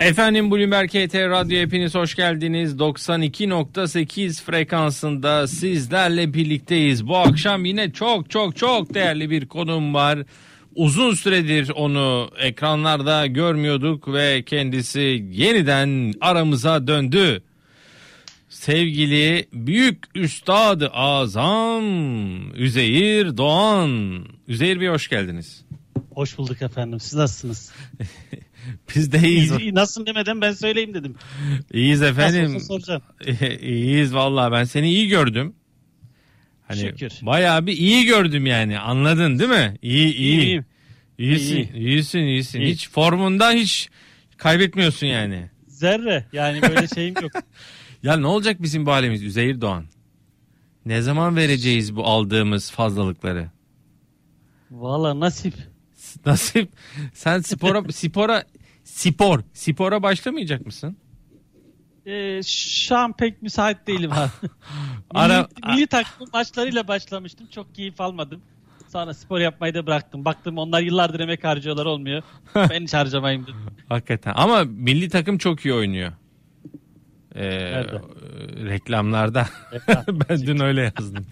Efendim Bloomberg KT Radyo hepiniz hoş geldiniz. 92.8 frekansında sizlerle birlikteyiz. Bu akşam yine çok çok çok değerli bir konum var. Uzun süredir onu ekranlarda görmüyorduk ve kendisi yeniden aramıza döndü. Sevgili büyük üstadı azam Üzeyir Doğan. Üzeyir Bey hoş geldiniz. Hoş bulduk efendim. Siz nasılsınız? Biz de iyiyiz. İyi, nasılsın demeden ben söyleyeyim dedim. İyiyiz efendim. Nasıl soracağım. iyiyiz vallahi ben seni iyi gördüm. Hani Şükür. bayağı bir iyi gördüm yani anladın değil mi? İyi iyi. İyiyim. İyisin, İyi. iyisin, iyisin. İyi. Hiç formundan hiç kaybetmiyorsun yani. Zerre yani böyle şeyim yok. Ya ne olacak bizim bu halimiz Üzeyir Doğan? Ne zaman vereceğiz bu aldığımız fazlalıkları? Valla nasip. Nasip sen spora spora spor spora başlamayacak mısın? Ee, şu an pek müsait değilim abi. Ara- milli, milli takım maçlarıyla başlamıştım. Çok keyif almadım. Sonra spor yapmayı da bıraktım. Baktım onlar yıllardır emek harcıyorlar olmuyor. Ben hiç harcamayayım dedim. Hakikaten ama milli takım çok iyi oynuyor. Ee, Nerede? e, reklamlarda. Reklam. ben dün öyle yazdım.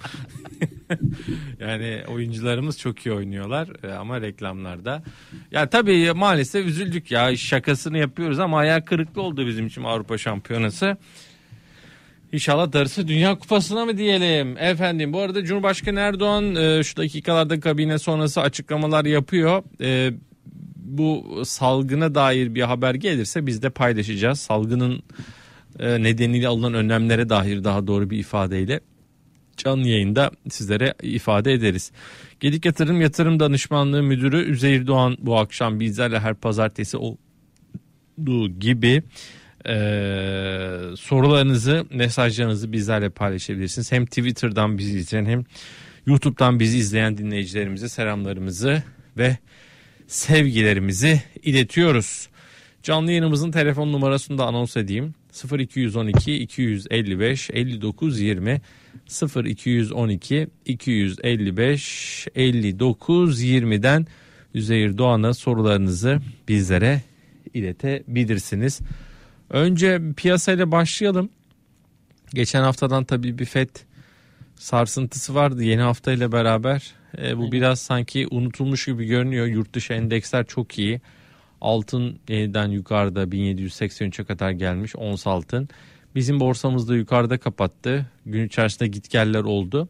yani oyuncularımız çok iyi oynuyorlar e, ama reklamlarda. Ya tabii maalesef üzüldük ya şakasını yapıyoruz ama ayak kırıklığı oldu bizim için Avrupa Şampiyonası. İnşallah darısı Dünya Kupası'na mı diyelim? Efendim bu arada Cumhurbaşkanı Erdoğan e, şu dakikalarda kabine sonrası açıklamalar yapıyor. E, bu salgına dair bir haber gelirse biz de paylaşacağız. Salgının e, nedeniyle alınan önlemlere dair daha doğru bir ifadeyle canlı yayında sizlere ifade ederiz. Gedik Yatırım Yatırım Danışmanlığı Müdürü Üzeyir Doğan bu akşam bizlerle her pazartesi olduğu gibi e, sorularınızı, mesajlarınızı bizlerle paylaşabilirsiniz. Hem Twitter'dan bizi izleyen hem YouTube'dan bizi izleyen dinleyicilerimize selamlarımızı ve sevgilerimizi iletiyoruz. Canlı yayınımızın telefon numarasını da anons edeyim. 0212 255 59 20 0212 255 59 20'den Üzeyir Doğan'a sorularınızı bizlere iletebilirsiniz. Önce piyasayla başlayalım. Geçen haftadan tabii bir FED sarsıntısı vardı yeni haftayla beraber. E, bu biraz sanki unutulmuş gibi görünüyor. Yurt dışı endeksler çok iyi. Altın yeniden yukarıda 1783'e kadar gelmiş ons altın. Bizim borsamızda yukarıda kapattı. Gün içerisinde gitgeller oldu.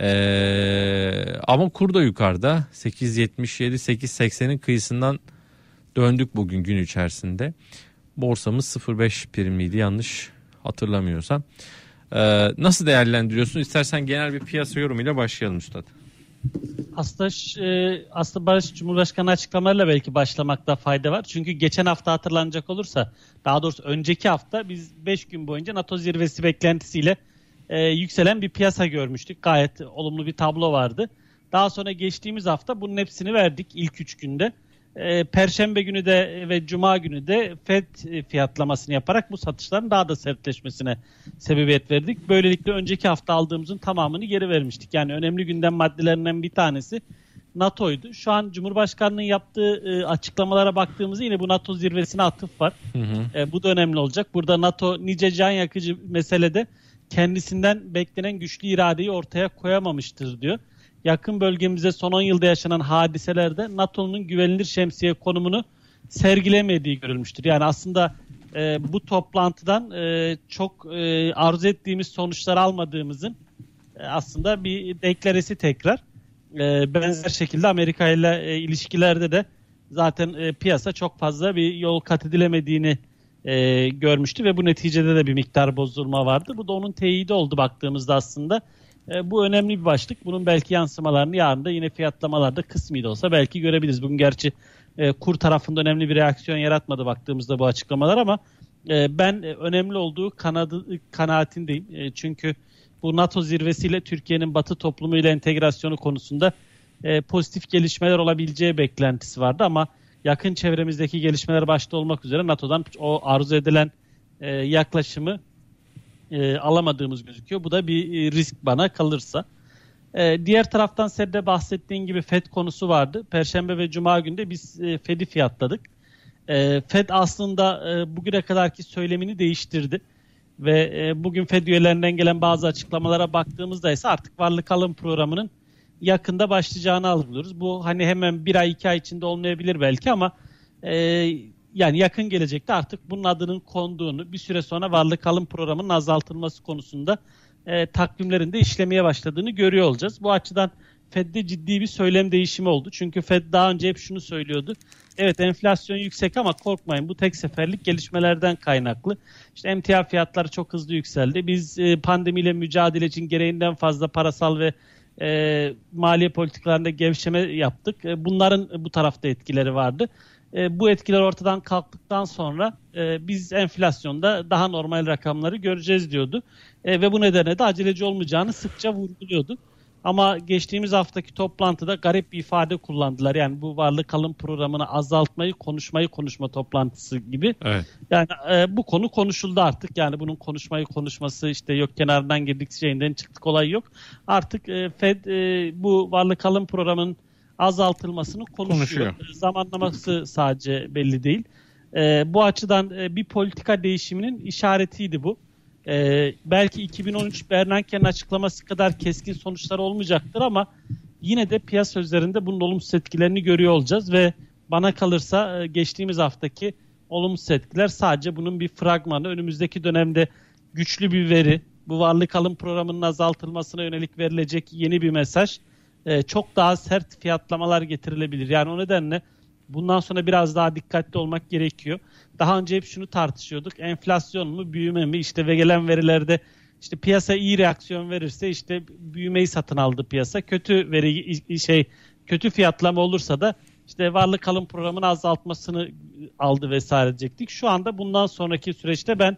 Ee, ama kur da yukarıda 8.77 8.80'in kıyısından döndük bugün gün içerisinde. Borsamız 0.5 primliydi yanlış hatırlamıyorsam. Ee, nasıl değerlendiriyorsun? İstersen genel bir piyasa yorumuyla başlayalım Üstad. Aslında e, aslında Barış Cumhurbaşkanı açıklamalarıyla belki başlamakta fayda var. Çünkü geçen hafta hatırlanacak olursa daha doğrusu önceki hafta biz 5 gün boyunca NATO zirvesi beklentisiyle e, yükselen bir piyasa görmüştük. Gayet olumlu bir tablo vardı. Daha sonra geçtiğimiz hafta bunun hepsini verdik ilk 3 günde. E, Perşembe günü de ve Cuma günü de FED fiyatlamasını yaparak bu satışların daha da sertleşmesine sebebiyet verdik. Böylelikle önceki hafta aldığımızın tamamını geri vermiştik. Yani önemli gündem maddelerinden bir tanesi NATO'ydu. Şu an Cumhurbaşkanı'nın yaptığı e, açıklamalara baktığımızda yine bu NATO zirvesine atıf var. E, bu da önemli olacak. Burada NATO nice can yakıcı meselede kendisinden beklenen güçlü iradeyi ortaya koyamamıştır diyor. Yakın bölgemizde son 10 yılda yaşanan hadiselerde NATO'nun güvenilir şemsiye konumunu sergilemediği görülmüştür. Yani aslında e, bu toplantıdan e, çok e, arzu ettiğimiz sonuçlar almadığımızın e, aslında bir deklaresi tekrar. E, benzer şekilde Amerika ile e, ilişkilerde de zaten e, piyasa çok fazla bir yol kat edilemediğini e, görmüştü ve bu neticede de bir miktar bozulma vardı. Bu da onun teyidi oldu baktığımızda aslında. E, bu önemli bir başlık. Bunun belki yansımalarını yarın da yine fiyatlamalarda kısmi de olsa belki görebiliriz. Bugün gerçi e, kur tarafında önemli bir reaksiyon yaratmadı baktığımızda bu açıklamalar ama e, ben e, önemli olduğu kanadı, kanaatindeyim. E, çünkü bu NATO zirvesiyle Türkiye'nin Batı toplumuyla entegrasyonu konusunda e, pozitif gelişmeler olabileceği beklentisi vardı ama yakın çevremizdeki gelişmeler başta olmak üzere NATO'dan o arzu edilen e, yaklaşımı e, alamadığımız gözüküyor. Bu da bir e, risk bana kalırsa. E, diğer taraftan senin de bahsettiğin gibi FED konusu vardı. Perşembe ve Cuma günde biz e, FED'i fiyatladık. E, Fed aslında e, bugüne kadarki söylemini değiştirdi ve e, bugün Fed üyelerinden gelen bazı açıklamalara baktığımızda ise artık varlık alım programının yakında başlayacağını algılıyoruz. Bu hani hemen bir ay iki ay içinde olmayabilir belki ama e, yani yakın gelecekte artık bunun adının konduğunu bir süre sonra varlık alım programının azaltılması konusunda e, takvimlerinde işlemeye başladığını görüyor olacağız. Bu açıdan Fed'de ciddi bir söylem değişimi oldu. Çünkü Fed daha önce hep şunu söylüyordu. Evet enflasyon yüksek ama korkmayın bu tek seferlik gelişmelerden kaynaklı. İşte emtia fiyatları çok hızlı yükseldi. Biz e, pandemiyle mücadele için gereğinden fazla parasal ve e, maliye politikalarında gevşeme yaptık. E, bunların bu tarafta etkileri vardı. E, bu etkiler ortadan kalktıktan sonra e, biz enflasyonda daha normal rakamları göreceğiz diyordu. E, ve bu nedenle de aceleci olmayacağını sıkça vurguluyordu. Ama geçtiğimiz haftaki toplantıda garip bir ifade kullandılar. Yani bu varlık kalım programını azaltmayı, konuşmayı konuşma toplantısı gibi. Evet. Yani e, bu konu konuşuldu artık. Yani bunun konuşmayı konuşması işte yok kenardan girdik şeyinden çıktık olay yok. Artık e, Fed e, bu varlık kalım programının azaltılmasını konuşuyor. konuşuyor. E, zamanlaması sadece belli değil. E, bu açıdan e, bir politika değişiminin işaretiydi bu. Ee, belki 2013 Bernanke'nin açıklaması kadar keskin sonuçlar olmayacaktır ama yine de piyasa üzerinde bunun olumsuz etkilerini görüyor olacağız ve bana kalırsa e, geçtiğimiz haftaki olumsuz etkiler sadece bunun bir fragmanı. Önümüzdeki dönemde güçlü bir veri, bu varlık alım programının azaltılmasına yönelik verilecek yeni bir mesaj e, çok daha sert fiyatlamalar getirilebilir. Yani o nedenle bundan sonra biraz daha dikkatli olmak gerekiyor. Daha önce hep şunu tartışıyorduk. Enflasyon mu, büyüme mi? İşte ve gelen verilerde işte piyasa iyi reaksiyon verirse işte büyümeyi satın aldı piyasa. Kötü veri şey kötü fiyatlama olursa da işte varlık kalım programını azaltmasını aldı vesaire diyecektik. Şu anda bundan sonraki süreçte ben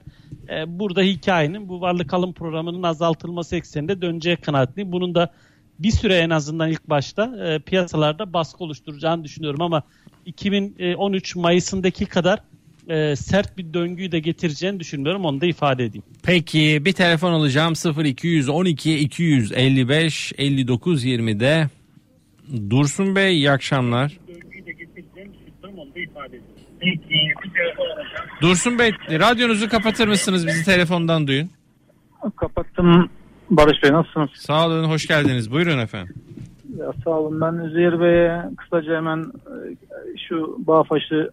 e, burada hikayenin bu varlık kalım programının azaltılması ekseninde döneceği kanaatliyim. Bunun da bir süre en azından ilk başta e, piyasalarda baskı oluşturacağını düşünüyorum ama 2013 Mayıs'ındaki kadar e, sert bir döngüyü de getireceğini düşünmüyorum. Onu da ifade edeyim. Peki bir telefon alacağım 0212 255 59 20'de. Dursun Bey iyi akşamlar. Dursun Bey radyonuzu kapatır mısınız? Bizi telefondan duyun. Kapattım Barış Bey nasılsınız? Sağ olun hoş geldiniz. Buyurun efendim. Ya sağ olun ben Üzeyir Bey'e kısaca hemen e, şu Bağfaş'ı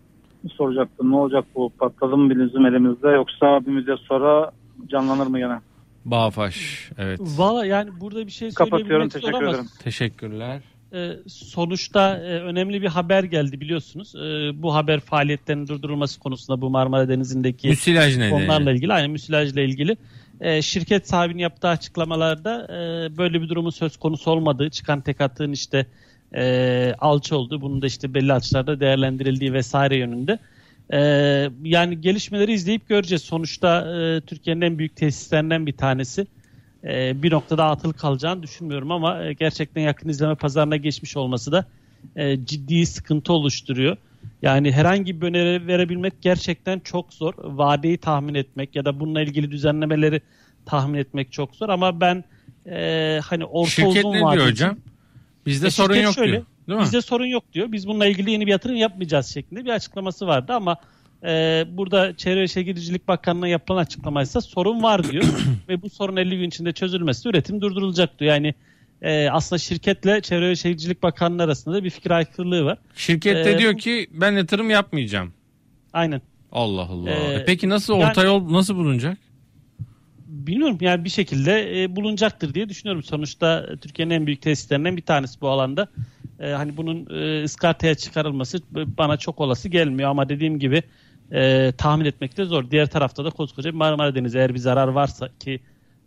soracaktım. Ne olacak bu? Patladı mı bizim elimizde yoksa bir müddet sonra canlanır mı yine? Bağfaş evet. Valla yani burada bir şey Kapatıyorum teşekkür ederim. Teşekkürler. Ee, sonuçta e, önemli bir haber geldi biliyorsunuz. Ee, bu haber faaliyetlerinin durdurulması konusunda bu Marmara Denizi'ndeki müsilaj konularla ilgili, aynı müsilajla ilgili e, şirket sahibinin yaptığı açıklamalarda e, böyle bir durumun söz konusu olmadığı, çıkan tek attığın işte e, alçı oldu. Bunun da işte belli açılarda değerlendirildiği vesaire yönünde. E, yani gelişmeleri izleyip göreceğiz. Sonuçta e, Türkiye'nin en büyük tesislerinden bir tanesi. E, bir noktada atıl kalacağını düşünmüyorum ama e, gerçekten yakın izleme pazarına geçmiş olması da e, ciddi sıkıntı oluşturuyor. Yani herhangi bir öneri verebilmek gerçekten çok zor. Vadeyi tahmin etmek ya da bununla ilgili düzenlemeleri tahmin etmek çok zor ama ben e, hani orta Şirket uzun ne diyor hocam? Bizde e, sorun yok şöyle, diyor. Değil mi? Bizde sorun yok diyor. Biz bununla ilgili yeni bir yatırım yapmayacağız şeklinde bir açıklaması vardı ama e, burada Çevre ve Şehircilik Bakanlığı'na yapılan açıklamaysa sorun var diyor. ve bu sorun 50 gün içinde çözülmesi üretim durdurulacak diyor. Yani e, aslında şirketle Çevre ve Şehircilik Bakanlığı arasında da bir fikir aykırılığı var. Şirket de ee, diyor ki ben yatırım yapmayacağım. Aynen. Allah Allah. Ee, e peki nasıl orta yani, yol nasıl bulunacak? Bilmiyorum yani bir şekilde e, bulunacaktır diye düşünüyorum. Sonuçta Türkiye'nin en büyük tesislerinden bir tanesi bu alanda. E, hani bunun e, ıskartaya çıkarılması bana çok olası gelmiyor ama dediğim gibi e, tahmin etmek de zor. Diğer tarafta da koskoca Marmara Denizi eğer bir zarar varsa ki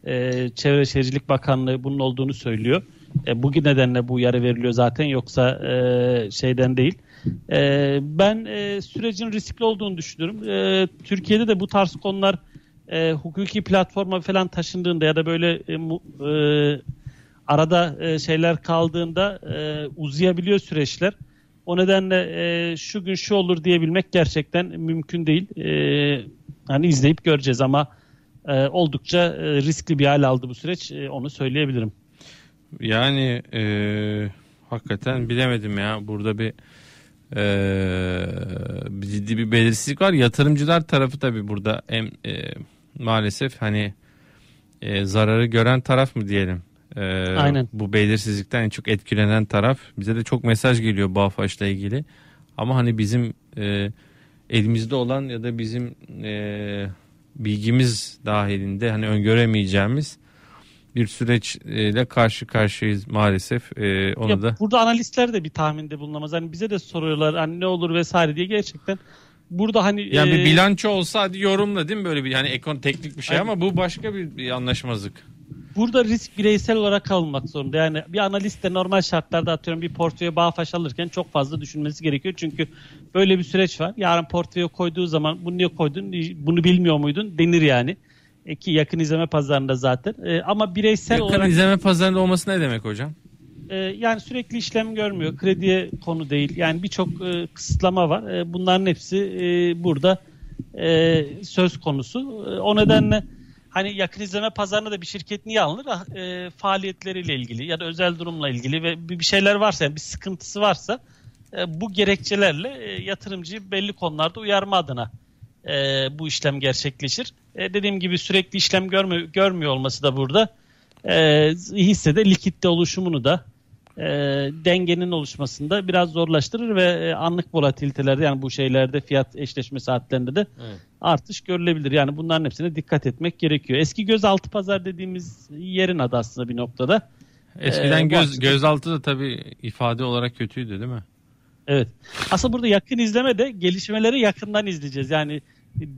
e, Çevre Şehircilik Bakanlığı bunun olduğunu söylüyor. E, bugün nedenle bu uyarı veriliyor zaten yoksa e, şeyden değil. E, ben e, sürecin riskli olduğunu düşünüyorum. E, Türkiye'de de bu tarz konular e, hukuki platforma falan taşındığında ya da böyle e, mu, e, arada e, şeyler kaldığında e, uzayabiliyor süreçler. O nedenle e, şu gün şu olur diyebilmek gerçekten mümkün değil. E, hani izleyip göreceğiz ama e, oldukça e, riskli bir hal aldı bu süreç. E, onu söyleyebilirim. Yani e, hakikaten bilemedim ya. Burada bir Ee, ciddi bir belirsizlik var. Yatırımcılar tarafı tabii burada em, e, maalesef hani e, zararı gören taraf mı diyelim. Ee, Aynen. Bu belirsizlikten en çok etkilenen taraf. Bize de çok mesaj geliyor Bağfaş'la ilgili. Ama hani bizim e, elimizde olan ya da bizim e, bilgimiz dahilinde hani öngöremeyeceğimiz bir süreçle karşı karşıyayız maalesef. E, onu Ya da Burada analistler de bir tahminde bulunamaz. Hani bize de soruyorlar hani ne olur vesaire diye gerçekten. Burada hani yani e, bir bilanço olsa hadi yorumla değil mi böyle bir hani ekon teknik bir şey Aynen. ama bu başka bir, bir anlaşmazlık. Burada risk bireysel olarak alınmak zorunda. Yani bir analist de normal şartlarda atıyorum bir portföye bağfaş alırken çok fazla düşünmesi gerekiyor. Çünkü böyle bir süreç var. Yarın portföye koyduğu zaman bunu niye koydun, bunu bilmiyor muydun denir yani. E ki yakın izleme pazarında zaten. E, ama bireysel Yakın olarak izleme pazarında olması ne demek hocam? e, yani sürekli işlem görmüyor. Krediye konu değil. Yani birçok e, kısıtlama var. E, bunların hepsi e, burada e, söz konusu. E, o nedenle hani yakın izleme pazarına da bir şirket niye alınır? Ah, E, faaliyetleriyle ilgili ya da özel durumla ilgili ve bir şeyler varsa yani bir sıkıntısı varsa e, bu gerekçelerle e, yatırımcıyı belli konularda uyarma adına e, bu işlem gerçekleşir. E, dediğim gibi sürekli işlem görmüyor, görmüyor olması da burada e, hissede likitte oluşumunu da e, dengenin oluşmasında biraz zorlaştırır ve e, anlık volatilitelerde yani bu şeylerde fiyat eşleşme saatlerinde de Evet. artış görülebilir. Yani bunların hepsine dikkat etmek gerekiyor. Eski gözaltı pazar dediğimiz yerin adı aslında bir noktada. Eskiden Ee, göz açıdan- gözaltı da tabii ifade olarak kötüydü değil mi? Evet. Aslında burada yakın izleme de gelişmeleri yakından izleyeceğiz. Yani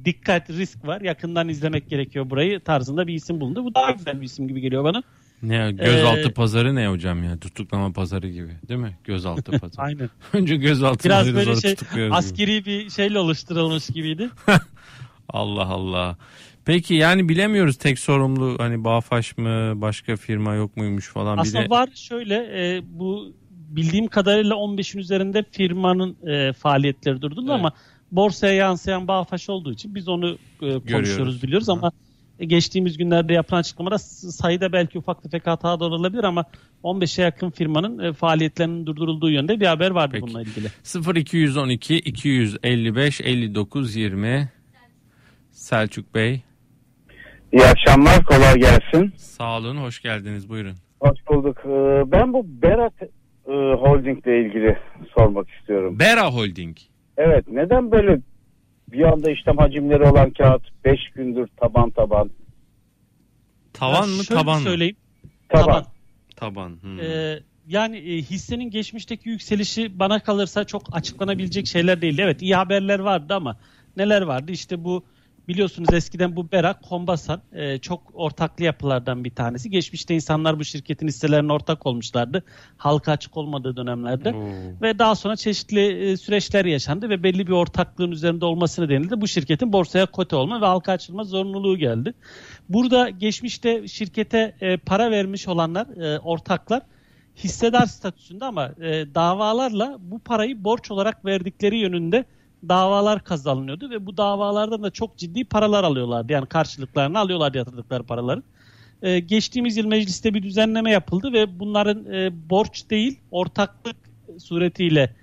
dikkat, risk var. Yakından izlemek gerekiyor burayı tarzında bir isim bulundu. Bu daha güzel bir isim gibi geliyor bana. Ne gözaltı Ee, pazarı ne hocam ya? Tutuklama pazarı gibi değil mi? Gözaltı pazarı. Aynen. Önce gözaltı Biraz böyle şey tutukluyoruz gibi. askeri bir şeyle oluşturulmuş gibiydi. Allah Allah. Peki yani bilemiyoruz tek sorumlu hani Bağfaş mı başka firma yok muymuş falan. Aslında bir de... var şöyle e, bu bildiğim kadarıyla 15'in üzerinde firmanın e, faaliyetleri durdu Evet. ama borsaya yansıyan Bağfaş olduğu için biz onu e, konuşuyoruz Görüyoruz. biliyoruz Hı. ama geçtiğimiz günlerde yapılan açıklamada sayıda belki ufak tefek hata da olabilir ama 15'e yakın firmanın e, faaliyetlerinin durdurulduğu yönde bir haber vardı Peki. bununla ilgili. 0212 255 59 20 Selçuk Bey İyi akşamlar, kolay gelsin. sağ olun hoş geldiniz buyurun. Hoş bulduk. Ee, Ben bu Berat e, Holding ile ilgili sormak istiyorum. Bera Holding. Evet, neden böyle bir anda işlem hacimleri olan kağıt 5 gündür taban taban Tavan mı şöyle taban mı? söyleyeyim. taban? Taban. Taban. hmm. Ee, yani e, hissenin geçmişteki yükselişi bana kalırsa çok açıklanabilecek şeyler değildi. Evet iyi haberler vardı ama neler vardı? İşte bu biliyorsunuz eskiden bu Berak, Kombasan e, çok ortaklı yapılardan bir tanesi. Geçmişte insanlar bu şirketin hisselerine ortak olmuşlardı. Halka açık olmadığı dönemlerde. Oo. Ve daha sonra çeşitli e, süreçler yaşandı ve belli bir ortaklığın üzerinde olması nedeniyle bu şirketin borsaya kote olma ve halka açılma zorunluluğu geldi. Burada geçmişte şirkete e, para vermiş olanlar, e, ortaklar hissedar statüsünde ama e, davalarla bu parayı borç olarak verdikleri yönünde davalar kazanılıyordu ve bu davalardan da çok ciddi paralar alıyorlardı. Yani karşılıklarını alıyorlar yatırdıkları paraları. E, geçtiğimiz yıl mecliste bir düzenleme yapıldı ve bunların e, borç değil ortaklık suretiyle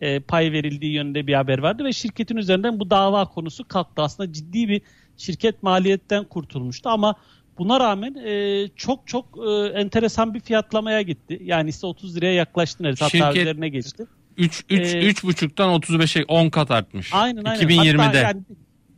e, pay verildiği yönünde bir haber vardı ve şirketin üzerinden bu dava konusu kalktı. Aslında ciddi bir şirket maliyetten kurtulmuştu ama buna rağmen e, çok çok e, enteresan bir fiyatlamaya gitti. Yani ise 30 liraya yaklaştı neredeyse hatta üzerine geçti. 3 3 Ee, 3,5'tan 35'e 10 kat artmış. Aynen aynen. 2020'de. Hatta yani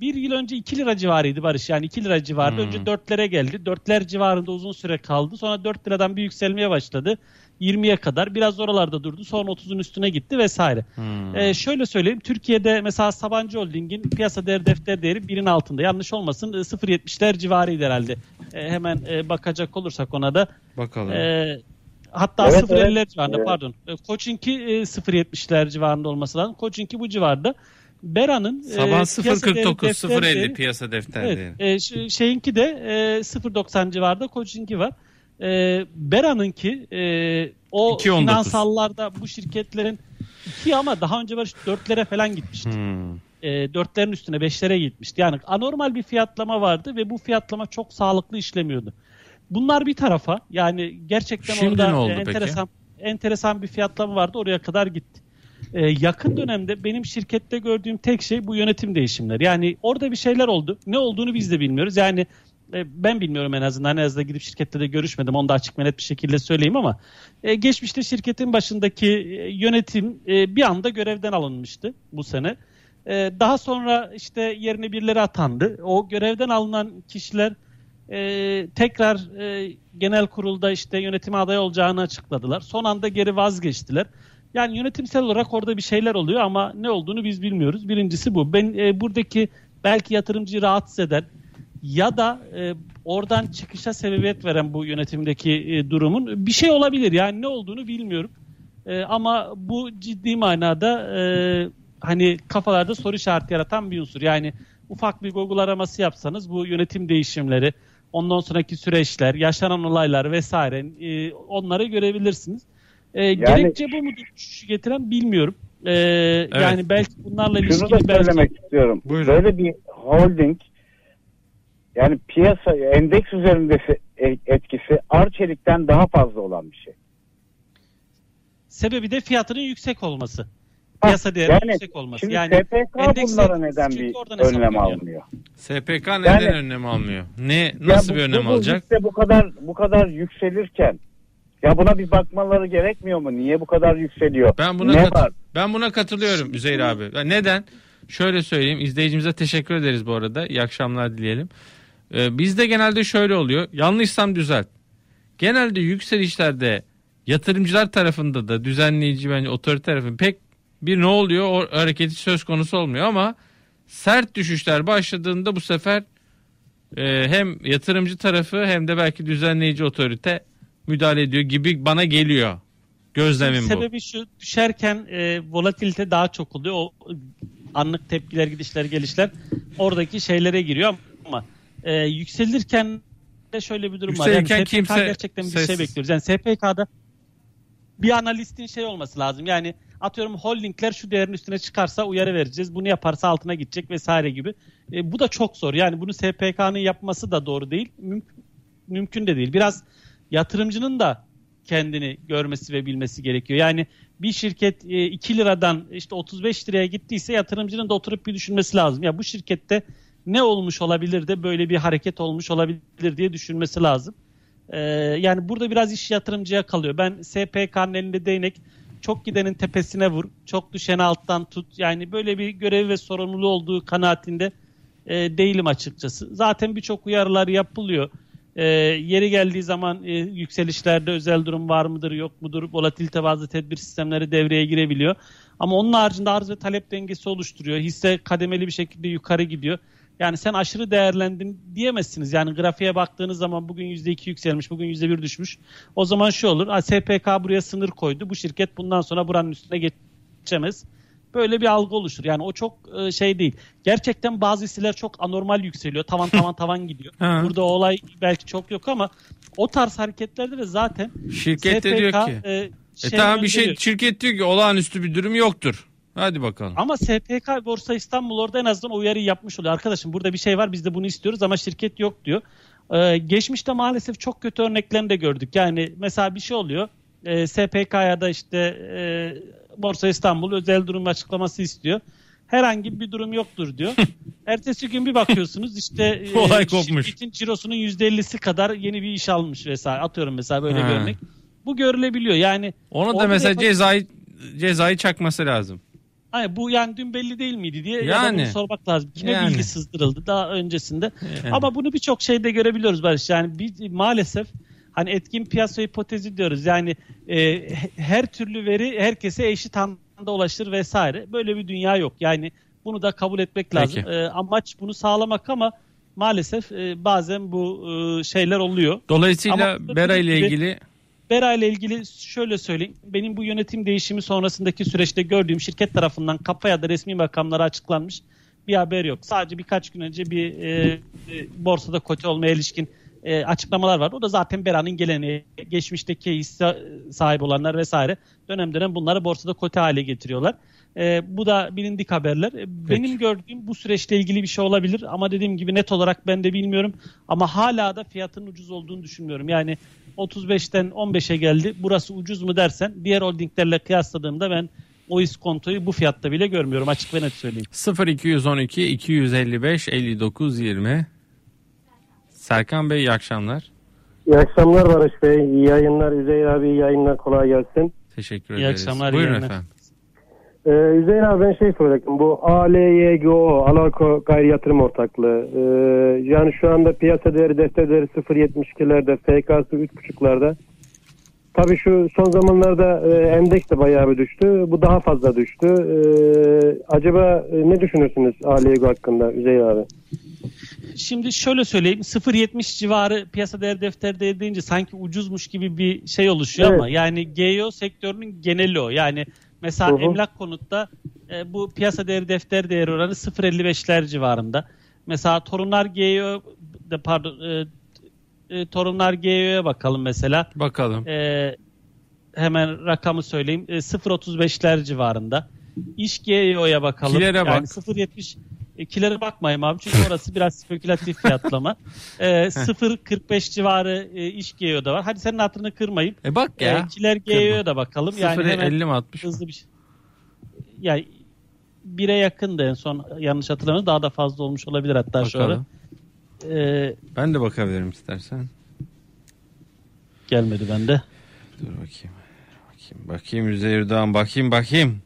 bir yıl önce 2 lira civarıydı Barış. Yani 2 lira civarında. Hmm. Önce 4'lere geldi. 4'ler civarında uzun süre kaldı. Sonra 4 liradan bir yükselmeye başladı. 20'ye kadar. Biraz oralarda durdu. Sonra 30'un üstüne gitti vesaire. Hmm. Ee, şöyle söyleyeyim. Türkiye'de mesela Sabancı Holding'in piyasa değer defter değeri birin altında. Yanlış olmasın e, 0.70'ler civarıydı herhalde. E, hemen e, bakacak olursak ona da. Bakalım. E, hatta Evet, 0.50'ler evet. civarında Evet. pardon. E, Koçinki e, 0.70'ler civarında olması lazım. Koçinki bu civarda. Bera'nın Sabah e, piyasa değeri 0.49 defter 0.50 değeri- piyasa defter Evet, e, şeyinki de e, 0.90 civarında Koçinki var. E, Bera'nınki e, o 2.19. finansallarda bu şirketlerin iki ama daha önce var dörtlere falan gitmişti. Hmm. E, dörtlerin üstüne beşlere gitmişti. Yani anormal bir fiyatlama vardı ve bu fiyatlama çok sağlıklı işlemiyordu. Bunlar bir tarafa yani gerçekten Şimdi orada ne oldu e, peki? enteresan enteresan bir fiyatlama vardı oraya kadar gitti. Ee, yakın dönemde benim şirkette gördüğüm tek şey bu yönetim değişimleri. Yani orada bir şeyler oldu. Ne olduğunu biz de bilmiyoruz. Yani e, ben bilmiyorum en azından. En azından gidip şirkette de görüşmedim. Onu da açık ve net bir şekilde söyleyeyim ama e, geçmişte şirketin başındaki e, yönetim e, bir anda görevden alınmıştı bu sene. E, daha sonra işte yerine birileri atandı. O görevden alınan kişiler e, tekrar e, genel kurulda işte yönetime aday olacağını açıkladılar. Son anda geri vazgeçtiler. Yani yönetimsel olarak orada bir şeyler oluyor ama ne olduğunu biz bilmiyoruz. Birincisi bu. Ben e, buradaki belki yatırımcıyı rahatsız eden ya da e, oradan çıkışa sebebiyet veren bu yönetimdeki e, durumun bir şey olabilir. Yani ne olduğunu bilmiyorum. E, ama bu ciddi manada e, hani kafalarda soru işareti yaratan bir unsur. Yani ufak bir Google araması yapsanız bu yönetim değişimleri, ondan sonraki süreçler, yaşanan olaylar vesaire e, onları görebilirsiniz. E, yani, gerekçe bu mudur düşüşü getiren bilmiyorum. E, evet. Yani belki bunlarla ilişkili Şunu da belki... söylemek istiyorum. Buyurun. Böyle bir holding yani piyasa endeks üzerinde etkisi Arçelik'ten daha fazla olan bir şey. Sebebi de fiyatının yüksek olması. Piyasa değeri yani, yüksek olması. Şimdi yani SPK bunlara neden bir önlem almıyor? SPK neden yani, önlem almıyor? Ne nasıl bu, bir önlem bu, alacak? Işte bu kadar bu kadar yükselirken ya buna bir bakmaları gerekmiyor mu? Niye bu kadar yükseliyor? Ben buna ne var? ben buna katılıyorum Üzeyir abi. Neden? Şöyle söyleyeyim. İzleyicimize teşekkür ederiz bu arada. İyi akşamlar dileyelim. Ee, bizde genelde şöyle oluyor. Yanlışsam düzelt. Genelde yükselişlerde yatırımcılar tarafında da düzenleyici bence otorite tarafında pek bir ne oluyor o hareketi söz konusu olmuyor ama sert düşüşler başladığında bu sefer e, hem yatırımcı tarafı hem de belki düzenleyici otorite müdahale ediyor gibi bana geliyor. Gözlemim bu. Sebebi şu düşerken e, volatilite daha çok oluyor. O anlık tepkiler, gidişler, gelişler oradaki şeylere giriyor ama e, yükselirken de şöyle bir durum var. Yani SPK kimse gerçekten bir şey ses... şey bekliyoruz. Yani SPK'da bir analistin şey olması lazım. Yani atıyorum holdingler şu değerin üstüne çıkarsa uyarı vereceğiz. Bunu yaparsa altına gidecek vesaire gibi. E, bu da çok zor. Yani bunu SPK'nın yapması da doğru değil. Müm- mümkün de değil. Biraz yatırımcının da kendini görmesi ve bilmesi gerekiyor. Yani bir şirket e, 2 liradan işte 35 liraya gittiyse yatırımcının da oturup bir düşünmesi lazım. Ya bu şirkette ne olmuş olabilir de böyle bir hareket olmuş olabilir diye düşünmesi lazım. Ee, yani burada biraz iş yatırımcıya kalıyor. Ben SPK'nın elinde değnek çok gidenin tepesine vur, çok düşeni alttan tut. Yani böyle bir görev ve sorumluluğu olduğu kanaatinde e, değilim açıkçası. Zaten birçok uyarılar yapılıyor. E, yeri geldiği zaman e, yükselişlerde özel durum var mıdır yok mudur? Volatilite bazı tedbir sistemleri devreye girebiliyor. Ama onun haricinde arz ve talep dengesi oluşturuyor. Hisse kademeli bir şekilde yukarı gidiyor. Yani sen aşırı değerlendin diyemezsiniz. Yani grafiğe baktığınız zaman bugün %2 yükselmiş, bugün %1 düşmüş. O zaman şu olur. SPK buraya sınır koydu. Bu şirket bundan sonra buranın üstüne geçemez. Böyle bir algı oluşur. Yani o çok e, şey değil. Gerçekten bazı hisseler çok anormal yükseliyor. Tavan tavan tavan gidiyor. Burada olay belki çok yok ama o tarz hareketlerde de zaten şirket SPK, de diyor ki e, e tamam bir şey şirket diyor ki olağanüstü bir durum yoktur. Hadi bakalım. Ama SPK Borsa İstanbul orada en azından uyarı yapmış oluyor. Arkadaşım burada bir şey var biz de bunu istiyoruz ama şirket yok diyor. Ee, geçmişte maalesef çok kötü örneklerini de gördük. Yani mesela bir şey oluyor. Ee, SPK'ya da işte e, Borsa İstanbul özel durum açıklaması istiyor. Herhangi bir durum yoktur diyor. Ertesi gün bir bakıyorsunuz işte e, Olay kopmuş. şirketin cirosunun %50'si kadar yeni bir iş almış vesaire. Atıyorum mesela böyle bir örnek. Bu görülebiliyor. Yani onu da mesela cezayı cezayı çakması lazım. Hayır bu yani dün belli değil miydi diye yani, ya sormak lazım. Kime yani. bilgi sızdırıldı daha öncesinde. Yani. Ama bunu birçok şeyde görebiliyoruz Barış. Yani biz maalesef hani etkin piyasa hipotezi diyoruz. Yani e, her türlü veri herkese eşit anda ulaşır vesaire. Böyle bir dünya yok. Yani bunu da kabul etmek lazım. E, amaç bunu sağlamak ama maalesef e, bazen bu e, şeyler oluyor. Dolayısıyla ama Bera ile ilgili Bera ile ilgili şöyle söyleyeyim. Benim bu yönetim değişimi sonrasındaki süreçte gördüğüm şirket tarafından kapa ya da resmi makamlara açıklanmış bir haber yok. Sadece birkaç gün önce bir e, e, borsada kote olmaya ilişkin e, açıklamalar var. O da zaten Bera'nın geleneği. Geçmişteki hisse sahibi olanlar vesaire dönem dönem bunları borsada kote hale getiriyorlar. E, bu da bilindik haberler. E, benim gördüğüm bu süreçle ilgili bir şey olabilir ama dediğim gibi net olarak ben de bilmiyorum. Ama hala da fiyatın ucuz olduğunu düşünmüyorum. Yani 35'ten 15'e geldi. Burası ucuz mu dersen diğer holdinglerle kıyasladığımda ben o iskontoyu bu fiyatta bile görmüyorum açık ve net söyleyeyim. 0212 255 59 20 Serkan Bey iyi akşamlar. İyi akşamlar Barış Bey. İyi yayınlar. Üzeyir abi iyi yayınlar. Kolay gelsin. Teşekkür İyi ederiz. akşamlar, iyi Buyurun yayınlar. efendim. Ee, Üzeyir abi ben şey soracaktım. Bu ALYGO, Alarko Gayri Yatırım Ortaklığı. Ee, yani şu anda piyasa değeri, defter değeri 0.72'lerde, FK'sı 3.5'larda. Tabii şu son zamanlarda e, endeks de bayağı bir düştü. Bu daha fazla düştü. Ee, acaba e, ne düşünürsünüz ALYGO hakkında Üzeyir abi? Şimdi şöyle söyleyeyim 0.70 civarı piyasa değer defter değeri deyince sanki ucuzmuş gibi bir şey oluşuyor Evet. ama yani GEO sektörünün geneli o. Yani mesela Hı hı. emlak konutta e, bu piyasa değeri defter değeri oranı 0.55'ler civarında. Mesela Torunlar GEO de pardon e, e, Torunlar GEO'ya bakalım mesela. Bakalım. E, hemen rakamı söyleyeyim. E, 0.35'ler civarında. İş GEO'ya bakalım. Kilere yani bak. 0.70 e, kilere bakmayayım abi çünkü orası biraz spekülatif fiyatlama. E, 0.45 civarı e, iş GEO'da var. Hadi senin hatırını kırmayayım. E bak E, ya. kiler GEO'ya da bakalım. Yani 0'e hemen 50 mi 60 mı? hızlı bir şey. Yani bire yakındı en son yanlış hatırlamıyorum. Daha da fazla olmuş olabilir hatta şu ara. Bakalım. E, Ben de bakabilirim istersen. gelmedi bende. Dur bakayım. Bakayım, bakayım Üzeyir Doğan bakayım bakayım.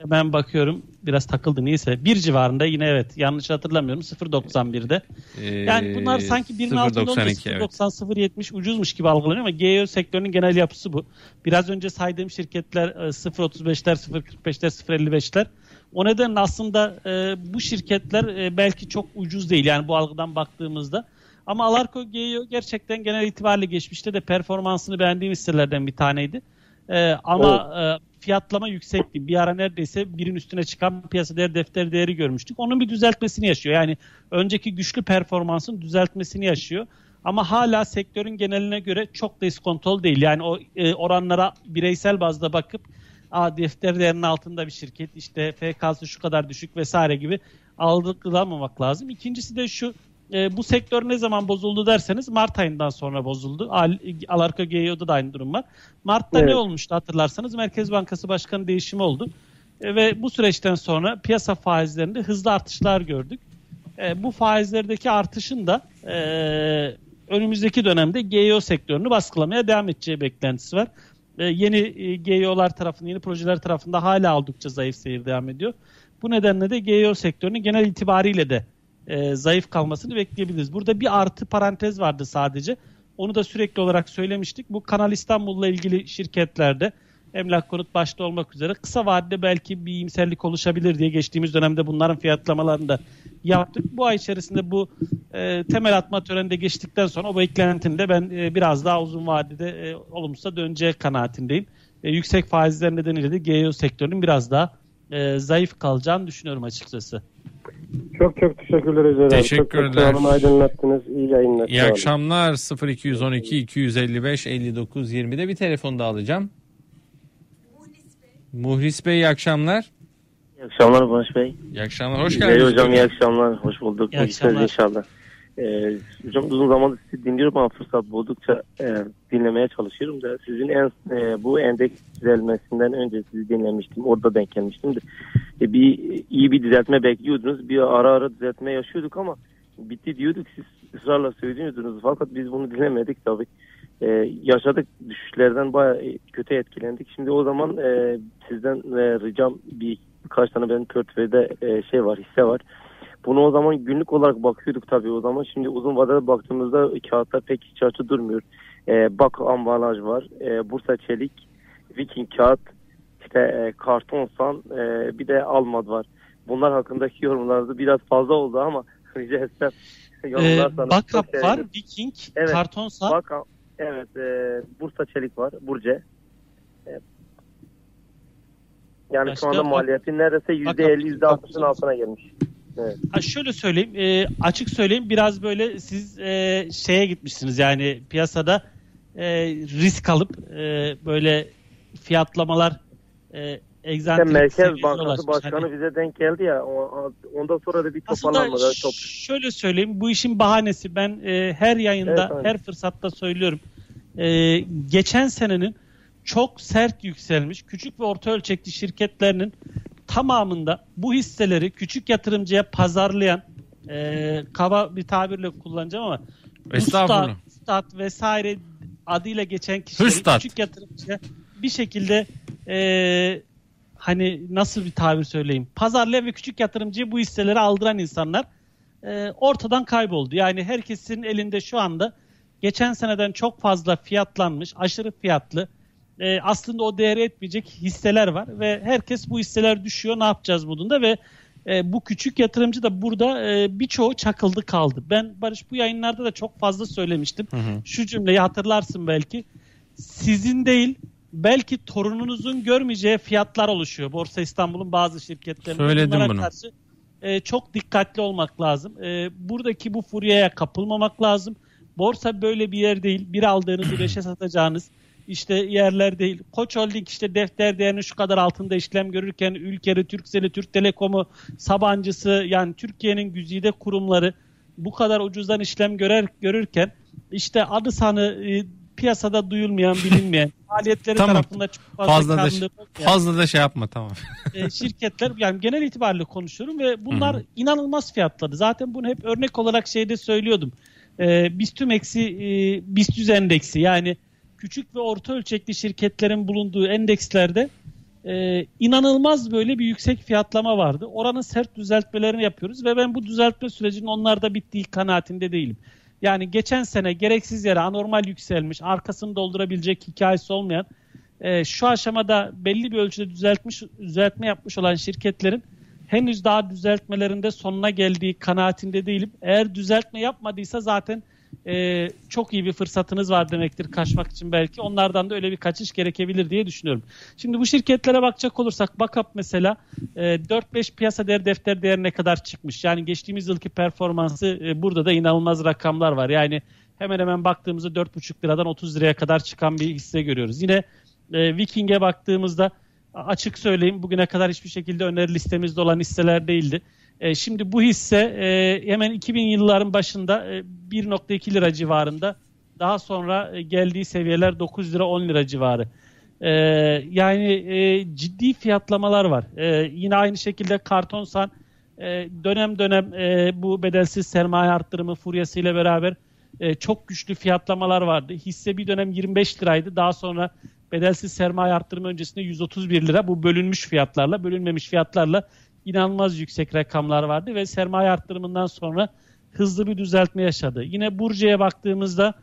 Hemen bakıyorum. Biraz takıldı neyse. Bir civarında yine evet. Yanlış hatırlamıyorum. 0.91'de. Ee, Yani bunlar sanki birinin altında olunca 0.92 evet. 0.90 0.70 ucuzmuş gibi algılanıyor ama GEO sektörünün genel yapısı bu. Biraz önce saydığım şirketler e, 0.35'ler, 0.45'ler, 0.55'ler. O nedenle aslında e, bu şirketler e, belki çok ucuz değil yani bu algıdan baktığımızda. Ama Alarko GEO gerçekten genel itibariyle geçmişte de performansını beğendiğim hisselerden bir taneydi. E, ama e, fiyatlama yüksekti. Bir ara neredeyse birin üstüne çıkan piyasa değer defter değeri görmüştük. Onun bir düzeltmesini yaşıyor. Yani önceki güçlü performansın düzeltmesini yaşıyor. Ama hala sektörün geneline göre çok da iskontol değil. Yani o e, oranlara bireysel bazda bakıp Aa, defter değerinin altında bir şirket işte FK'sı şu kadar düşük vesaire gibi algılamamak lazım. İkincisi de şu e, bu sektör ne zaman bozuldu derseniz Mart ayından sonra bozuldu. Al, Alarko GEO'da da aynı durum var. Mart'ta Evet. ne olmuştu hatırlarsanız Merkez Bankası Başkanı değişimi oldu. E, ve bu süreçten sonra piyasa faizlerinde hızlı artışlar gördük. E, bu faizlerdeki artışın da e, önümüzdeki dönemde GEO sektörünü baskılamaya devam edeceği beklentisi var. E, yeni e, GEO'lar tarafında, yeni projeler tarafında hala oldukça zayıf seyir devam ediyor. Bu nedenle de GEO sektörünün genel itibariyle de e, zayıf kalmasını bekleyebiliriz. Burada bir artı parantez vardı sadece. Onu da sürekli olarak söylemiştik. Bu Kanal İstanbul'la ilgili şirketlerde emlak konut başta olmak üzere kısa vadede belki bir iyimserlik oluşabilir diye geçtiğimiz dönemde bunların fiyatlamalarını da yaptık. Bu ay içerisinde bu e, temel atma töreninde geçtikten sonra o beklentinin de ben e, biraz daha uzun vadede e, olumsuza döneceği kanaatindeyim. E, yüksek faizler nedeniyle de GEO sektörünün biraz daha e, zayıf kalacağını düşünüyorum açıkçası. Çok çok teşekkürler Üzeyir abi. Çok çok Teşekkürler. aydınlattınız. İyi yayınlar. İyi akşamlar 0212 255 59 20'de bir telefon da alacağım. Muhlis Bey iyi akşamlar. İyi akşamlar Barış Bey. İyi akşamlar. Hoş İyi geldiniz. hocam iyi akşamlar. Hoş bulduk. İyi İyi akşamlar. inşallah. Ee, hocam uzun zamandır dinliyorum ama fırsat buldukça e, dinlemeye çalışıyorum da sizin en e, bu endeks düzelmesinden önce sizi dinlemiştim. Orada denk gelmiştim de e, bir iyi bir düzeltme bekliyordunuz. Bir ara ara düzeltme yaşıyorduk ama bitti diyorduk. Siz ısrarla söylüyordunuz. Fakat biz bunu dinlemedik tabii. E, yaşadık düşüşlerden bayağı kötü etkilendik. Şimdi o zaman e, sizden e, ricam bir birkaç tane benim portföyde e, şey var hisse var. Bunu o zaman günlük olarak bakıyorduk tabii o zaman. Şimdi uzun vadede baktığımızda kağıtlar pek hiç durmuyor. E, bak ambalaj var. E, Bursa Çelik, Viking kağıt, işte e, karton san, e, bir de Almad var. Bunlar hakkındaki yorumlarınız biraz fazla oldu ama rica etsem yorumlarsanız. Backup çok var, sevinirim. Viking, Evet. Kartonsa. Bak, evet e, Bursa Çelik var, Burce. E, yani Başka? şu anda Bak- maliyeti neredeyse %50 %60'ın altına gelmiş. Evet. Ha şöyle söyleyeyim, e, açık söyleyeyim biraz böyle siz e, şeye gitmişsiniz yani piyasada e, risk alıp e, böyle fiyatlamalar e, İşte Merkez Bankası ulaşmış. Başkanı Hani bize denk geldi ya ondan sonra da bir ş- Top... şöyle söyleyeyim bu işin bahanesi ben e, her yayında Evet, her fırsatta söylüyorum. E, geçen senenin çok sert yükselmiş. Küçük ve orta ölçekli şirketlerinin tamamında bu hisseleri küçük yatırımcıya pazarlayan e, kaba bir tabirle kullanacağım ama Estağfurullah. Üstad vesaire adıyla geçen kişileri Hüstad. küçük yatırımcıya bir şekilde e, hani nasıl bir tabir söyleyeyim pazarlayan ve küçük yatırımcıya bu hisseleri aldıran insanlar e, ortadan kayboldu. Yani herkesin elinde şu anda geçen seneden çok fazla fiyatlanmış aşırı fiyatlı e, aslında o değeri etmeyecek hisseler var ve herkes bu hisseler düşüyor ne yapacağız bunun ve e, bu küçük yatırımcı da burada e, birçoğu çakıldı kaldı. Ben Barış bu yayınlarda da çok fazla söylemiştim. Şu cümleyi hatırlarsın belki. Sizin değil belki torununuzun görmeyeceği fiyatlar oluşuyor. Borsa İstanbul'un bazı şirketlerinde. Söyledim Bunlara bunu. Karşı, e, çok dikkatli olmak lazım. E, buradaki bu furyaya kapılmamak lazım. Borsa böyle bir yer değil. Bir aldığınızı beşe satacağınız işte yerler değil. Koç Holding işte defter değerinin şu kadar altında işlem görürken Ülker'i, Türkcell'i, Türk Telekom'u, Sabancısı yani Türkiye'nin güzide kurumları bu kadar ucuzdan işlem görer, görürken işte adı sanı e, piyasada duyulmayan, bilinmeyen, faaliyetleri Tamam. tarafında çok fazla, Fazla da, olmayan- fazla da şey yapma tamam. e, şirketler yani genel itibariyle konuşuyorum ve bunlar inanılmaz fiyatladı. Zaten bunu hep örnek olarak şeyde söylüyordum. E, BIST eksi e, BIST 100 endeksi yani küçük ve orta ölçekli şirketlerin bulunduğu endekslerde e, inanılmaz böyle bir yüksek fiyatlama vardı. Oranın sert düzeltmelerini yapıyoruz ve ben bu düzeltme sürecinin onlarda bittiği kanaatinde değilim. Yani geçen sene gereksiz yere anormal yükselmiş, arkasını doldurabilecek hikayesi olmayan e, şu aşamada belli bir ölçüde düzeltmiş düzeltme yapmış olan şirketlerin henüz daha düzeltmelerinde sonuna geldiği kanaatinde değilim. Eğer düzeltme yapmadıysa zaten e, çok iyi bir fırsatınız var demektir kaçmak için belki. Onlardan da öyle bir kaçış gerekebilir diye düşünüyorum. Şimdi bu şirketlere bakacak olursak Bakap mesela e, 4-5 piyasa değer defter değerine kadar çıkmış. Yani geçtiğimiz yılki performansı e, burada da inanılmaz rakamlar var. Yani hemen hemen baktığımızda 4,5 liradan 30 liraya kadar çıkan bir hisse görüyoruz. Yine e, Viking'e baktığımızda açık söyleyeyim bugüne kadar hiçbir şekilde öneri listemizde olan hisseler değildi. E, şimdi bu hisse e, hemen 2000 yılların başında e, 1.2 lira civarında daha sonra e, geldiği seviyeler 9 lira 10 lira civarı. E, yani e, ciddi fiyatlamalar var. E, yine aynı şekilde Kartonsan e, dönem dönem e, bu bedelsiz sermaye arttırımı furyasıyla beraber e, çok güçlü fiyatlamalar vardı. Hisse bir dönem 25 liraydı. Daha sonra bedelsiz sermaye arttırımı öncesinde 131 lira. Bu bölünmüş fiyatlarla, bölünmemiş fiyatlarla inanılmaz yüksek rakamlar vardı ve sermaye arttırımından sonra hızlı bir düzeltme yaşadı. Yine Burcu'ya baktığımızda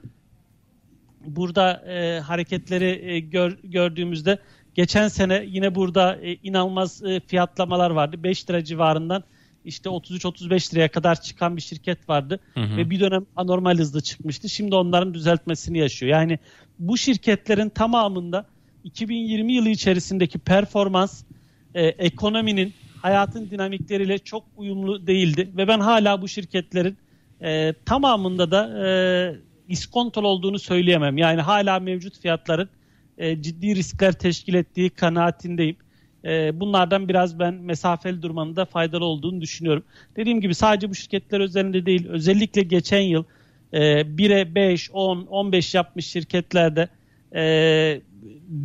burada e, hareketleri e, gör, gördüğümüzde geçen sene yine burada e, inanılmaz e, fiyatlamalar vardı. 5 lira civarından işte 33-35 liraya kadar çıkan bir şirket vardı Hı hı. ve bir dönem anormal hızlı çıkmıştı. Şimdi onların düzeltmesini yaşıyor. Yani bu şirketlerin tamamında 2020 yılı içerisindeki performans e, ekonominin hayatın dinamikleriyle çok uyumlu değildi ve ben hala bu şirketlerin e, tamamında da e, iskontol olduğunu söyleyemem. Yani hala mevcut fiyatların e, ciddi riskler teşkil ettiği kanaatindeyim. E, bunlardan biraz ben mesafeli durmanın da faydalı olduğunu düşünüyorum. Dediğim gibi sadece bu şirketler üzerinde değil özellikle geçen yıl e, 1'e 5, 10, 15 yapmış şirketlerde e,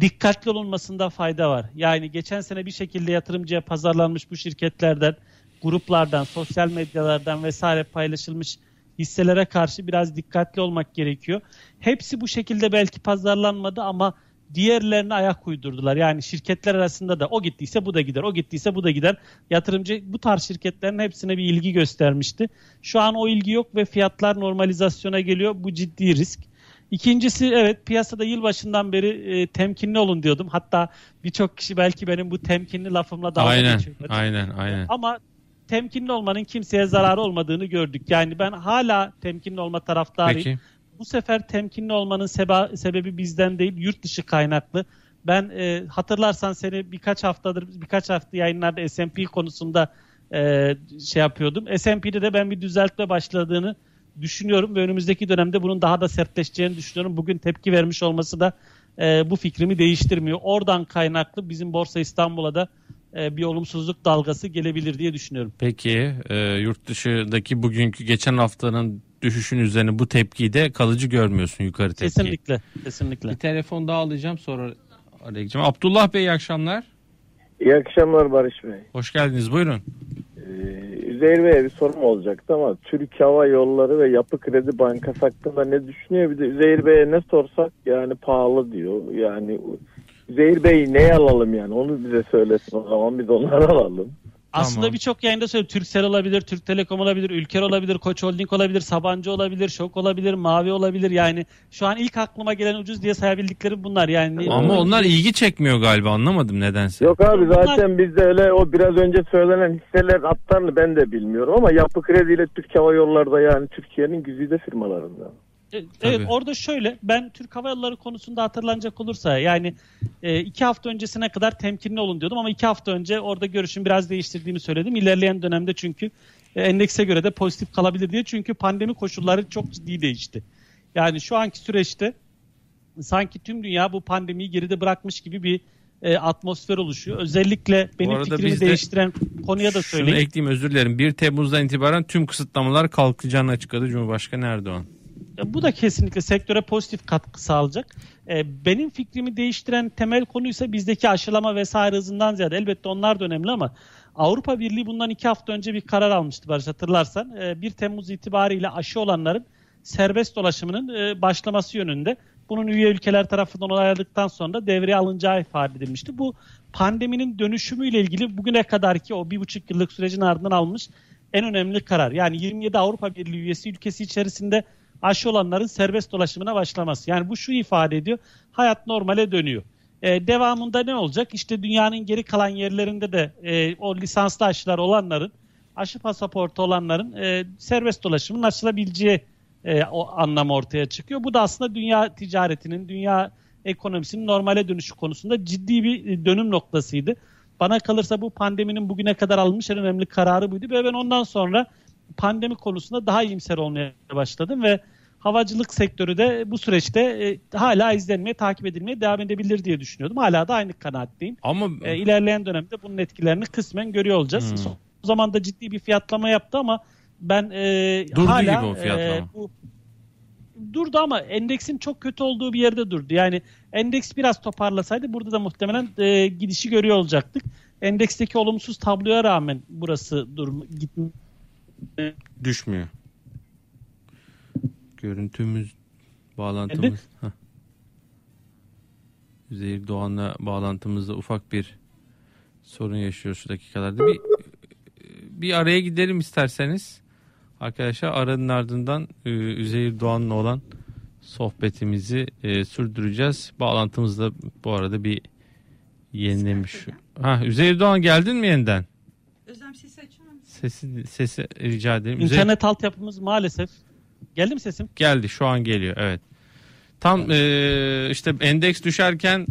dikkatli olunmasında fayda var. Yani geçen sene bir şekilde yatırımcıya pazarlanmış bu şirketlerden, gruplardan, sosyal medyalardan vesaire paylaşılmış hisselere karşı biraz dikkatli olmak gerekiyor. Hepsi bu şekilde belki pazarlanmadı ama diğerlerine ayak uydurdular. Yani şirketler arasında da o gittiyse bu da gider, o gittiyse bu da gider. Yatırımcı bu tarz şirketlerin hepsine bir ilgi göstermişti. Şu an o ilgi yok ve fiyatlar normalizasyona geliyor. Bu ciddi risk. İkincisi evet piyasada yılbaşından beri e, temkinli olun diyordum. Hatta birçok kişi belki benim bu temkinli lafımla dalga aynen, geçiyor. aynen, aynen. Ama temkinli olmanın kimseye zararı olmadığını gördük. Yani ben hala temkinli olma taraftarıyım. Peki. Bu sefer temkinli olmanın seba- sebebi bizden değil, yurt dışı kaynaklı. Ben e, hatırlarsan seni birkaç haftadır, birkaç hafta yayınlarda S&P konusunda e, şey yapıyordum. S&P'de de ben bir düzeltme başladığını düşünüyorum ve önümüzdeki dönemde bunun daha da sertleşeceğini düşünüyorum. Bugün tepki vermiş olması da e, bu fikrimi değiştirmiyor. Oradan kaynaklı bizim Borsa İstanbul'a da e, bir olumsuzluk dalgası gelebilir diye düşünüyorum. Peki e, yurt dışındaki bugünkü geçen haftanın düşüşün üzerine bu tepkiyi de kalıcı görmüyorsun yukarı tepkiyi. Kesinlikle, kesinlikle. Bir telefon daha alacağım sonra araya gideceğim. Abdullah Bey iyi akşamlar. İyi akşamlar Barış Bey. Hoş geldiniz buyurun. Ee, Üzeyir bir sorum olacaktı ama Türk Hava Yolları ve Yapı Kredi Bankası hakkında ne düşünüyor? Bir de Üzeyir Bey'e ne sorsak yani pahalı diyor. Yani Üzeyir Bey neye alalım yani onu bize söylesin o zaman biz onları alalım. Aslında Tamam. birçok yayında söylüyorum. Turkcell olabilir, Türk Telekom olabilir, Ülker olabilir, Koç Holding olabilir, Sabancı olabilir, Şok olabilir, Mavi olabilir. Yani şu an ilk aklıma gelen ucuz diye sayabildiklerim bunlar. Yani Ama onlar ilgi çekmiyor galiba anlamadım nedense. Yok abi zaten bizde öyle o biraz önce söylenen hisseler hatlarını ben de bilmiyorum ama Yapı Kredi ile Türk Hava Yolları da yani Türkiye'nin güzide firmalarından. Evet Tabii. orada şöyle ben Türk Hava Yolları konusunda hatırlanacak olursa yani e, iki hafta öncesine kadar temkinli olun diyordum ama iki hafta önce orada görüşüm biraz değiştirdiğimi söyledim. İlerleyen dönemde çünkü e, endekse göre de pozitif kalabilir diye çünkü pandemi koşulları çok ciddi değişti. Yani şu anki süreçte sanki tüm dünya bu pandemiyi geride bırakmış gibi bir e, atmosfer oluşuyor. Özellikle benim fikrimi değiştiren konuya da Şunu söyleyeyim. ekleyeyim özür dilerim. 1 Temmuz'dan itibaren tüm kısıtlamalar kalkacağını açıkladı Cumhurbaşkanı Erdoğan. E, Bu da kesinlikle sektöre pozitif katkı sağlayacak. E, Benim fikrimi değiştiren temel konuysa bizdeki aşılama vesaire hızından ziyade elbette onlar da önemli ama Avrupa Birliği bundan iki hafta önce bir karar almıştı Barış hatırlarsan. E, 1 Temmuz itibariyle aşı olanların serbest dolaşımının e, başlaması yönünde. Bunun üye ülkeler tarafından onayladıktan sonra devreye alınacağı ifade edilmişti. Bu pandeminin dönüşümüyle ilgili bugüne kadarki o bir buçuk yıllık sürecin ardından almış en önemli karar. Yani 27 Avrupa Birliği üyesi ülkesi içerisinde aşı olanların serbest dolaşımına başlaması. Yani bu şu ifade ediyor. Hayat normale dönüyor. Ee, devamında ne olacak? İşte dünyanın geri kalan yerlerinde de e, o lisanslı aşılar olanların, aşı pasaportu olanların e, serbest dolaşımın açılabileceği e, o anlam ortaya çıkıyor. Bu da aslında dünya ticaretinin, dünya ekonomisinin normale dönüşü konusunda ciddi bir e, dönüm noktasıydı. Bana kalırsa bu pandeminin bugüne kadar alınmış en önemli kararı buydu ve ben ondan sonra pandemi konusunda daha iyimser olmaya başladım ve havacılık sektörü de bu süreçte e, hala izlenmeye, takip edilmeye devam edebilir diye düşünüyordum. Hala da aynı kanaatteyim. Ama E, ilerleyen dönemde bunun etkilerini kısmen görüyor olacağız. Hmm. Son zamanda ciddi bir fiyatlama yaptı ama ben e, Durdu hala gibi o fiyatlama. e, bu durdu ama endeksin çok kötü olduğu bir yerde durdu. Yani endeks biraz toparlasaydı burada da muhtemelen e, gidişi görüyor olacaktık. Endeksteki olumsuz tabloya rağmen burası durum gitme düşmüyor. Görüntümüz, bağlantımız. Heh. Üzeyir Doğan'la bağlantımızda ufak bir sorun yaşıyor şu dakikalarda. Bir bir araya gidelim isterseniz. Arkadaşlar aranın ardından e, Üzeyir Doğan'la olan sohbetimizi e, sürdüreceğiz. Bağlantımızda bu arada bir yenilemiş. Ha Üzeyir Doğan geldin mi yeniden? Sesi. Sesi rica ederim. İnternet altyapımız maalesef. Geldi mi sesim? Geldi şu an geliyor evet. Tam e, işte endeks düşerken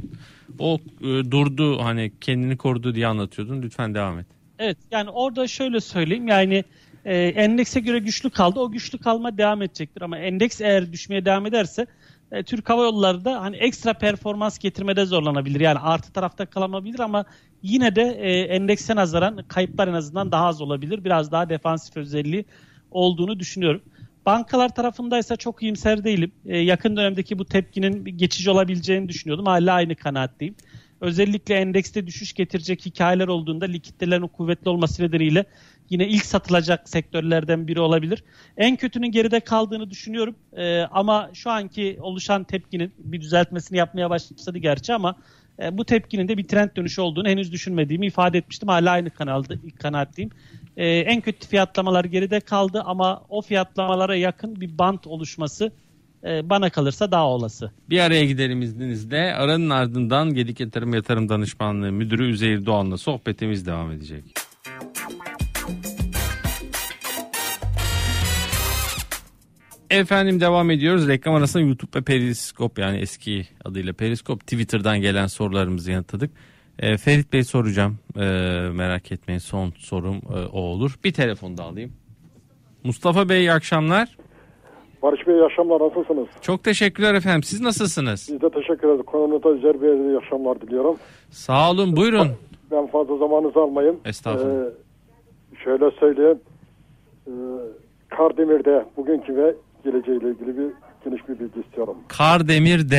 o e, durdu hani kendini korudu diye anlatıyordun. Lütfen devam et. Evet yani orada şöyle söyleyeyim yani e, endekse göre güçlü kaldı. O güçlü kalma devam edecektir ama endeks eğer düşmeye devam ederse e, Türk Hava Yolları da hani ekstra performans getirmede zorlanabilir. Yani artı tarafta kalamayabilir ama yine de e, endekse nazaran kayıplar en azından daha az olabilir. Biraz daha defansif özelliği olduğunu düşünüyorum. Bankalar tarafındaysa çok iyimser değilim. E, yakın dönemdeki bu tepkinin geçici olabileceğini düşünüyordum. Hala aynı kanaatteyim. Özellikle endekste düşüş getirecek hikayeler olduğunda likiditelerin kuvvetli olması nedeniyle yine ilk satılacak sektörlerden biri olabilir. En kötünün geride kaldığını düşünüyorum. E, ama şu anki oluşan tepkinin bir düzeltmesini yapmaya başladı gerçi ama e, bu tepkinin de bir trend dönüşü olduğunu henüz düşünmediğimi ifade etmiştim. Hala aynı kanalda kanaatteyim. E, en kötü fiyatlamalar geride kaldı ama o fiyatlamalara yakın bir bant oluşması e, bana kalırsa daha olası. Bir araya gidelim izninizle. Aranın ardından Gedik Yatırım Yatırım Danışmanlığı Müdürü Üzeyir Doğan'la sohbetimiz devam edecek. Efendim devam ediyoruz. Reklam arasında YouTube ve Periskop yani eski adıyla Periskop Twitter'dan gelen sorularımızı yanıtladık. Ee, Ferit Bey soracağım. Ee, merak etmeyin son sorum e, o olur. Bir telefon da alayım. Mustafa Bey iyi akşamlar. Barış Bey iyi akşamlar nasılsınız? Çok teşekkürler efendim. Siz nasılsınız? Biz de teşekkür ederiz. Konumda Özer Bey'e iyi akşamlar diliyorum. Sağ olun buyurun. Ben fazla zamanınızı almayayım. Estağfurullah. Ee, şöyle söyleyeyim. Ee, Kardemir'de bugünkü ve geleceğiyle ilgili bir geniş bir bilgi istiyorum. Kardemir D.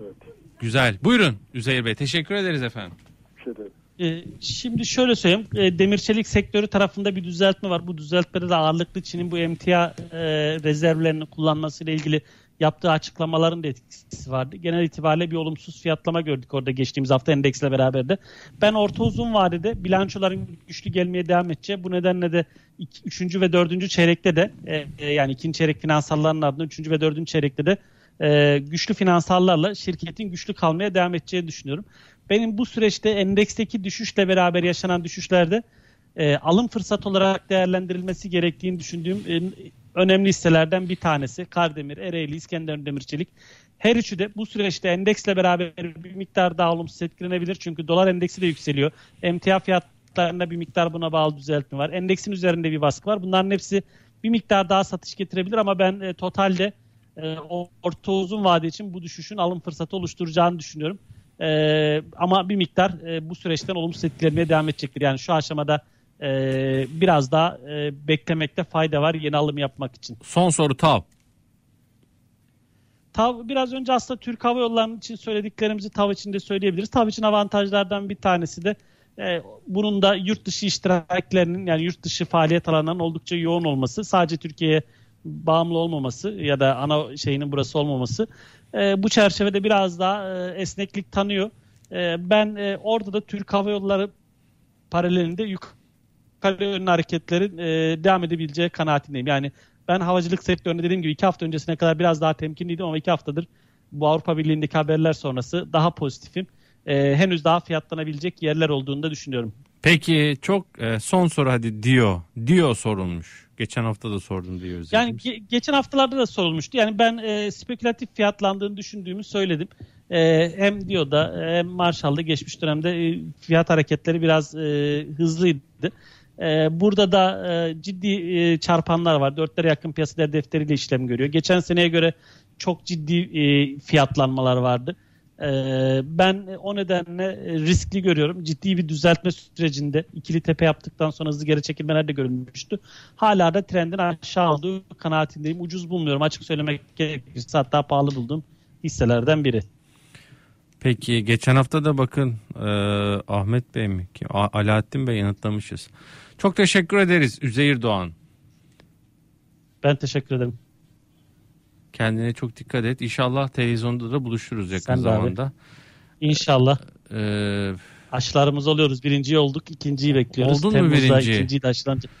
Evet. Güzel. Buyurun Üzeyir Bey. Teşekkür ederiz efendim. Bir şey değil. Ee, şimdi şöyle söyleyeyim. Ee, demir çelik sektörü tarafında bir düzeltme var. Bu düzeltmede de ağırlıklı Çin'in bu emtia e, rezervlerini kullanmasıyla ilgili yaptığı açıklamaların da etkisi vardı. Genel itibariyle bir olumsuz fiyatlama gördük orada geçtiğimiz hafta endeksle beraber de. Ben orta uzun vadede bilançoların güçlü gelmeye devam edeceği. Bu nedenle de 3. ve 4. çeyrekte de e, e, yani ikinci çeyrek finansalların ardından 3. ve 4. çeyrekte de e, güçlü finansallarla şirketin güçlü kalmaya devam edeceğini düşünüyorum. Benim bu süreçte endeksteki düşüşle beraber yaşanan düşüşlerde e, alım fırsat olarak değerlendirilmesi gerektiğini düşündüğüm e, önemli hisselerden bir tanesi. Kardemir, Ereğli, İskenderun Demirçelik. Her üçü de bu süreçte endeksle beraber bir miktar daha olumsuz etkilenebilir. Çünkü dolar endeksi de yükseliyor. Emtia fiyatlarında bir miktar buna bağlı düzeltme var. Endeksin üzerinde bir baskı var. Bunların hepsi bir miktar daha satış getirebilir ama ben e, totalde e, orta uzun vade için bu düşüşün alım fırsatı oluşturacağını düşünüyorum. E, ama bir miktar e, bu süreçten olumsuz etkilenmeye devam edecektir. Yani şu aşamada e, biraz daha e, beklemekte fayda var yeni alım yapmak için. Son soru TAV. TAV biraz önce aslında Türk Hava Yolları için söylediklerimizi TAV için de söyleyebiliriz. TAV için avantajlardan bir tanesi de e, bunun da yurt dışı iştiraklerinin yani yurt dışı faaliyet alanlarının oldukça yoğun olması. Sadece Türkiye'ye bağımlı olmaması ya da ana şeyinin burası olmaması. E, bu çerçevede biraz daha e, esneklik tanıyor. E, ben e, orada da Türk Hava Yolları paralelinde yukarı yönlü hareketlerin e, devam edebileceği kanaatindeyim. Yani ben havacılık sektöründe dediğim gibi iki hafta öncesine kadar biraz daha temkinliydim ama iki haftadır bu Avrupa Birliği'ndeki haberler sonrası daha pozitifim. E, henüz daha fiyatlanabilecek yerler olduğunu da düşünüyorum. Peki çok e, son soru hadi diyor. Diyor sorulmuş. Geçen hafta da sordum diyor. Yani ge- geçen haftalarda da sorulmuştu. Yani ben e, spekülatif fiyatlandığını düşündüğümü söyledim. E, hem diyor da hem Marshall'da geçmiş dönemde e, fiyat hareketleri biraz e, hızlıydı. E, burada da e, ciddi e, çarpanlar var. Dörtlere yakın piyasa değer defteriyle işlem görüyor. Geçen seneye göre çok ciddi e, fiyatlanmalar vardı. Ee, ben o nedenle riskli görüyorum. Ciddi bir düzeltme sürecinde ikili tepe yaptıktan sonra hızlı geri çekilmeler de görülmüştü. Hala da trendin aşağı olduğu kanaatindeyim. Ucuz bulmuyorum açık söylemek gerekirse hatta pahalı bulduğum hisselerden biri. Peki geçen hafta da bakın e, Ahmet Bey mi? A- Alaaddin Bey yanıtlamışız. Çok teşekkür ederiz Üzeyir Doğan. Ben teşekkür ederim. Kendine çok dikkat et. İnşallah televizyonda da buluşuruz yakın Sen zamanda. Abi. İnşallah. Ee, Aşılarımız oluyoruz. Birinciyi olduk. ikinciyi bekliyoruz. Oldun mu Temmuz'da birinci? ikinciyi de aşılanacak.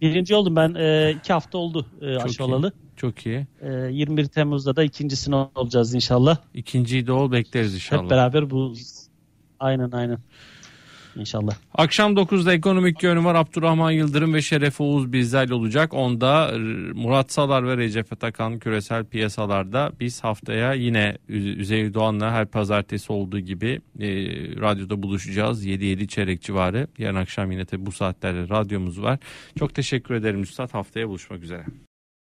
Birinci oldum ben. E, iki hafta oldu e, aşı iyi. olalı. çok iyi. E, 21 Temmuz'da da ikincisini olacağız inşallah. İkinciyi de ol bekleriz inşallah. Hep beraber bu aynen aynen. İnşallah. Akşam 9'da ekonomik yönü var. Abdurrahman Yıldırım ve Şeref Oğuz bizlerle olacak. Onda Murat Salar ve Recep Atakan küresel piyasalarda biz haftaya yine Üzeyir Doğan'la her pazartesi olduğu gibi e, radyoda buluşacağız. 7-7 çeyrek civarı. Yarın akşam yine tabii bu saatlerde radyomuz var. Çok teşekkür ederim Üstad. Haftaya buluşmak üzere.